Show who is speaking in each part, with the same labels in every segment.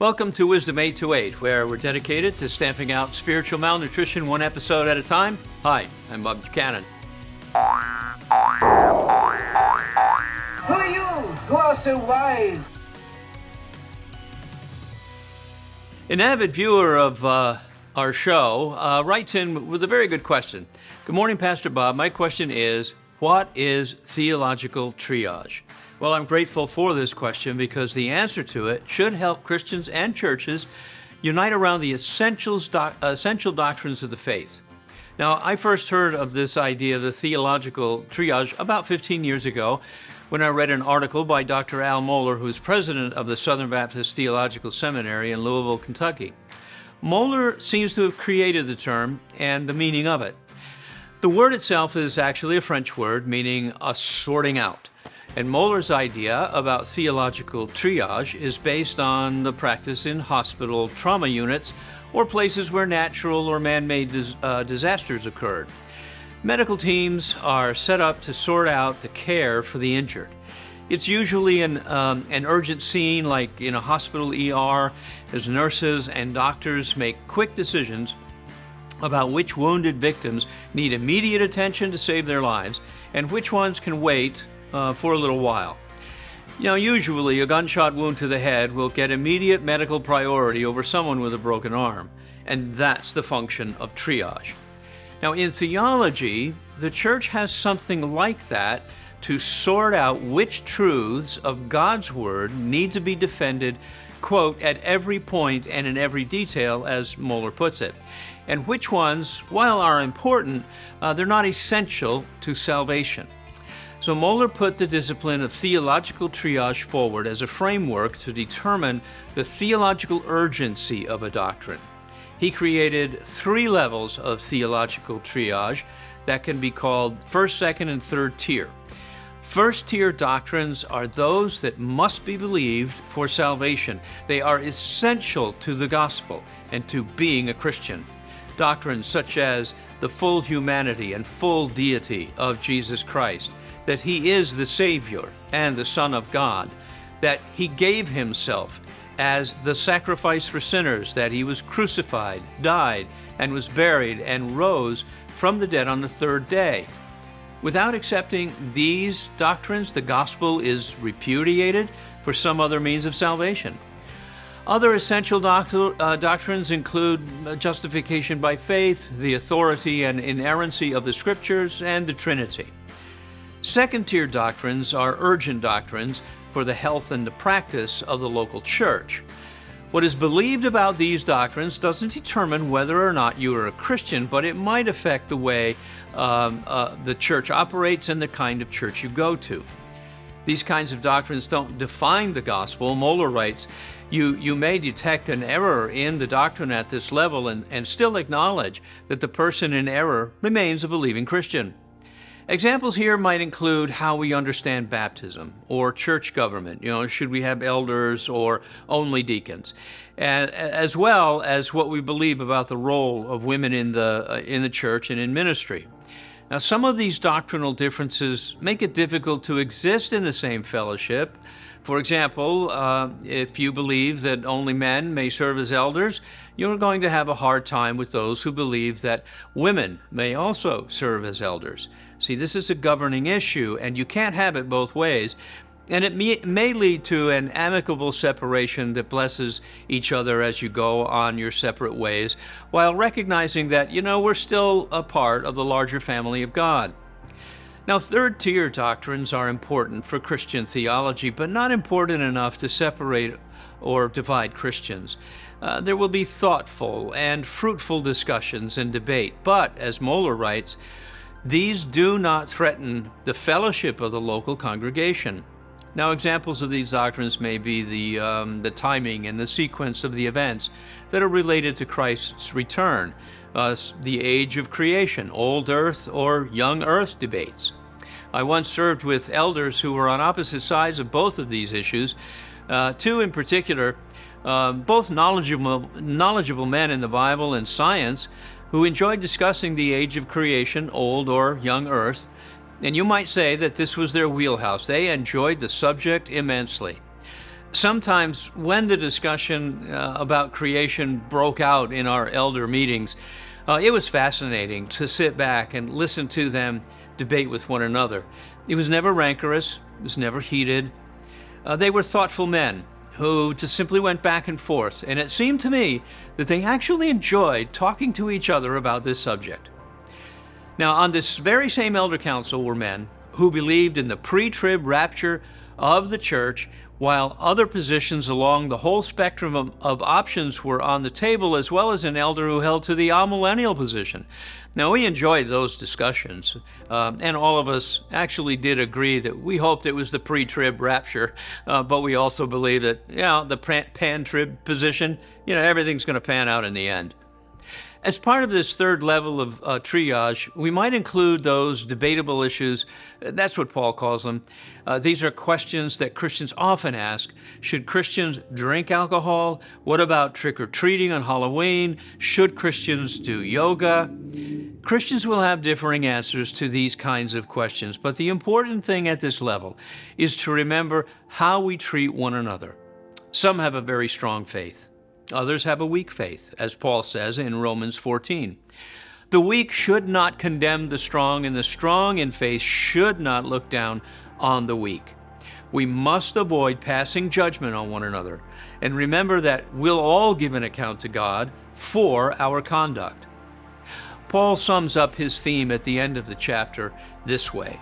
Speaker 1: Welcome to Wisdom 828, where we're dedicated to stamping out spiritual malnutrition one episode at a time. Hi, I'm Bob Buchanan.
Speaker 2: Who are you who are so wise?
Speaker 1: An avid viewer of uh, our show uh, writes in with a very good question. Good morning, Pastor Bob. My question is What is theological triage? Well, I'm grateful for this question because the answer to it should help Christians and churches unite around the essentials doc- essential doctrines of the faith. Now, I first heard of this idea of the theological triage about 15 years ago when I read an article by Dr. Al Mohler, who's president of the Southern Baptist Theological Seminary in Louisville, Kentucky. Mohler seems to have created the term and the meaning of it. The word itself is actually a French word meaning a sorting out. And Mohler's idea about theological triage is based on the practice in hospital trauma units or places where natural or man made dis- uh, disasters occurred. Medical teams are set up to sort out the care for the injured. It's usually an, um, an urgent scene, like in a hospital ER, as nurses and doctors make quick decisions about which wounded victims need immediate attention to save their lives and which ones can wait uh, for a little while. Now, usually a gunshot wound to the head will get immediate medical priority over someone with a broken arm, and that's the function of triage. Now, in theology, the church has something like that to sort out which truths of God's Word need to be defended, quote, at every point and in every detail, as Mohler puts it, and which ones, while are important, uh, they're not essential to salvation. So Mohler put the discipline of theological triage forward as a framework to determine the theological urgency of a doctrine. He created three levels of theological triage that can be called first, second, and third tier. First tier doctrines are those that must be believed for salvation. They are essential to the gospel and to being a Christian. Doctrines such as the full humanity and full deity of Jesus Christ, that He is the Savior and the Son of God, that He gave Himself as the sacrifice for sinners, that He was crucified, died, and was buried, and rose from the dead on the third day. Without accepting these doctrines, the gospel is repudiated for some other means of salvation. Other essential uh, doctrines include justification by faith, the authority and inerrancy of the scriptures, and the Trinity. Second tier doctrines are urgent doctrines for the health and the practice of the local church. What is believed about these doctrines doesn't determine whether or not you are a Christian, but it might affect the way um, uh, the church operates and the kind of church you go to. These kinds of doctrines don't define the gospel. Mohler writes, you, you may detect an error in the doctrine at this level and, and still acknowledge that the person in error remains a believing Christian. Examples here might include how we understand baptism or church government. You know, should we have elders or only deacons? And, as well as what we believe about the role of women in the, uh, in the church and in ministry. Now, some of these doctrinal differences make it difficult to exist in the same fellowship. For example, uh, if you believe that only men may serve as elders, you're going to have a hard time with those who believe that women may also serve as elders. See, this is a governing issue, and you can't have it both ways. And it may, lead to an amicable separation that blesses each other as you go on your separate ways, while recognizing that, you know, we're still a part of the larger family of God. Now, third tier doctrines are important for Christian theology, but not important enough to separate or divide Christians. Uh, there will be thoughtful and fruitful discussions and debate, but, as Mohler writes, these do not threaten the fellowship of the local congregation. Now, examples of these doctrines may be the, um, the timing and the sequence of the events that are related to Christ's return, uh, the age of creation, old earth or young earth debates. I once served with elders who were on opposite sides of both of these issues, uh, two in particular, uh, both knowledgeable, knowledgeable men in the Bible and science who enjoyed discussing the age of creation, old or young earth, and you might say that this was their wheelhouse. They enjoyed the subject immensely. Sometimes, when the discussion uh, about creation broke out in our elder meetings, uh, it was fascinating to sit back and listen to them debate with one another. It was never rancorous, it was never heated. Uh, they were thoughtful men who just simply went back and forth, and it seemed to me that they actually enjoyed talking to each other about this subject. Now, on this very same elder council were men who believed in the pre trib rapture of the church, while other positions along the whole spectrum of, options were on the table, as well as an elder who held to the amillennial position. Now, we enjoyed those discussions, uh, and all of us actually did agree that we hoped it was the pre trib rapture, uh, but we also believe that, you know, the pan trib position, you know, everything's going to pan out in the end. As part of this third level of uh, triage, we might include those debatable issues. That's what Paul calls them. Uh, these are questions that Christians often ask. Should Christians drink alcohol? What about trick or treating on Halloween? Should Christians do yoga? Christians will have differing answers to these kinds of questions, but the important thing at this level is to remember how we treat one another. Some have a very strong faith. Others have a weak faith, as Paul says in Romans 14. The weak should not condemn the strong, and the strong in faith should not look down on the weak. We must avoid passing judgment on one another, and remember that we'll all give an account to God for our conduct. Paul sums up his theme at the end of the chapter this way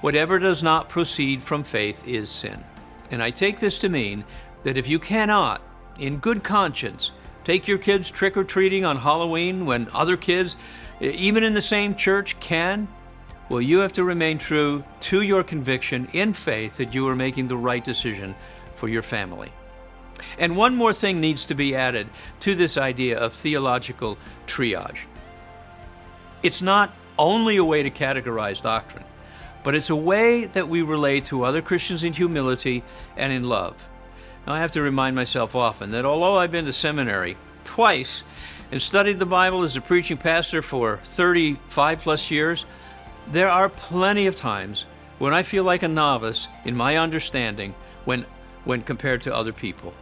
Speaker 1: Whatever does not proceed from faith is sin. And I take this to mean that if you cannot in good conscience, take your kids trick or treating on Halloween when other kids, eh, even in the same church, can? Well, you have to remain true to your conviction in faith that you are making the right decision for your family. And one more thing needs to be added to this idea of theological triage. It's not only a way to categorize doctrine, but it's a way that we relate to other Christians in humility and in love. Now, I have to remind myself often that although I've been to seminary twice and studied the Bible as a preaching pastor for 35 plus years, there are plenty of times when I feel like a novice in my understanding when, when compared to other people.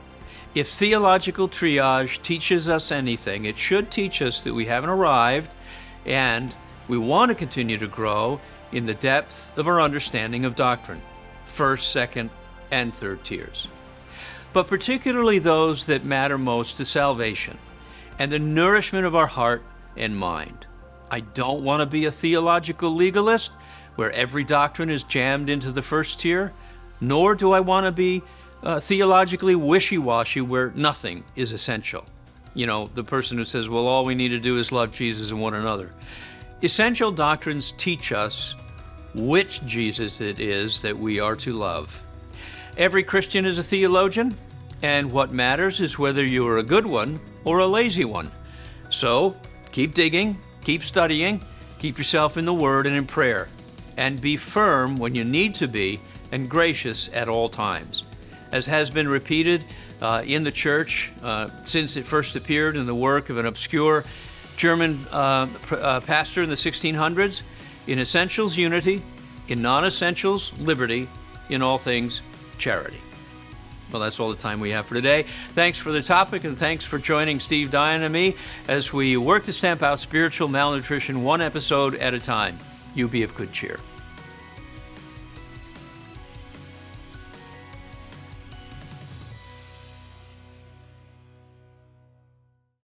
Speaker 1: If theological triage teaches us anything, it should teach us that we haven't arrived and we want to continue to grow in the depth of our understanding of doctrine, first, second, and third tiers but particularly those that matter most to salvation and the nourishment of our heart and mind. I don't want to be a theological legalist where every doctrine is jammed into the first tier, nor do I want to be uh, theologically wishy washy where nothing is essential. You know, the person who says, well, all we need to do is love Jesus and one another. Essential doctrines teach us which Jesus it is that we are to love. Every Christian is a theologian, and what matters is whether you are a good one or a lazy one. So, keep digging, keep studying, keep yourself in the Word and in prayer, and be firm when you need to be, and gracious at all times. As has been repeated uh, in the church uh, since it first appeared in the work of an obscure German uh, uh, pastor in the 1600s, in essentials, unity, in non essentials, liberty, in all things, charity. Well, that's all the time we have for today. Thanks for the topic, and thanks for joining Steve Dyan and me as we work to stamp out spiritual malnutrition one episode at a time. You be of good cheer.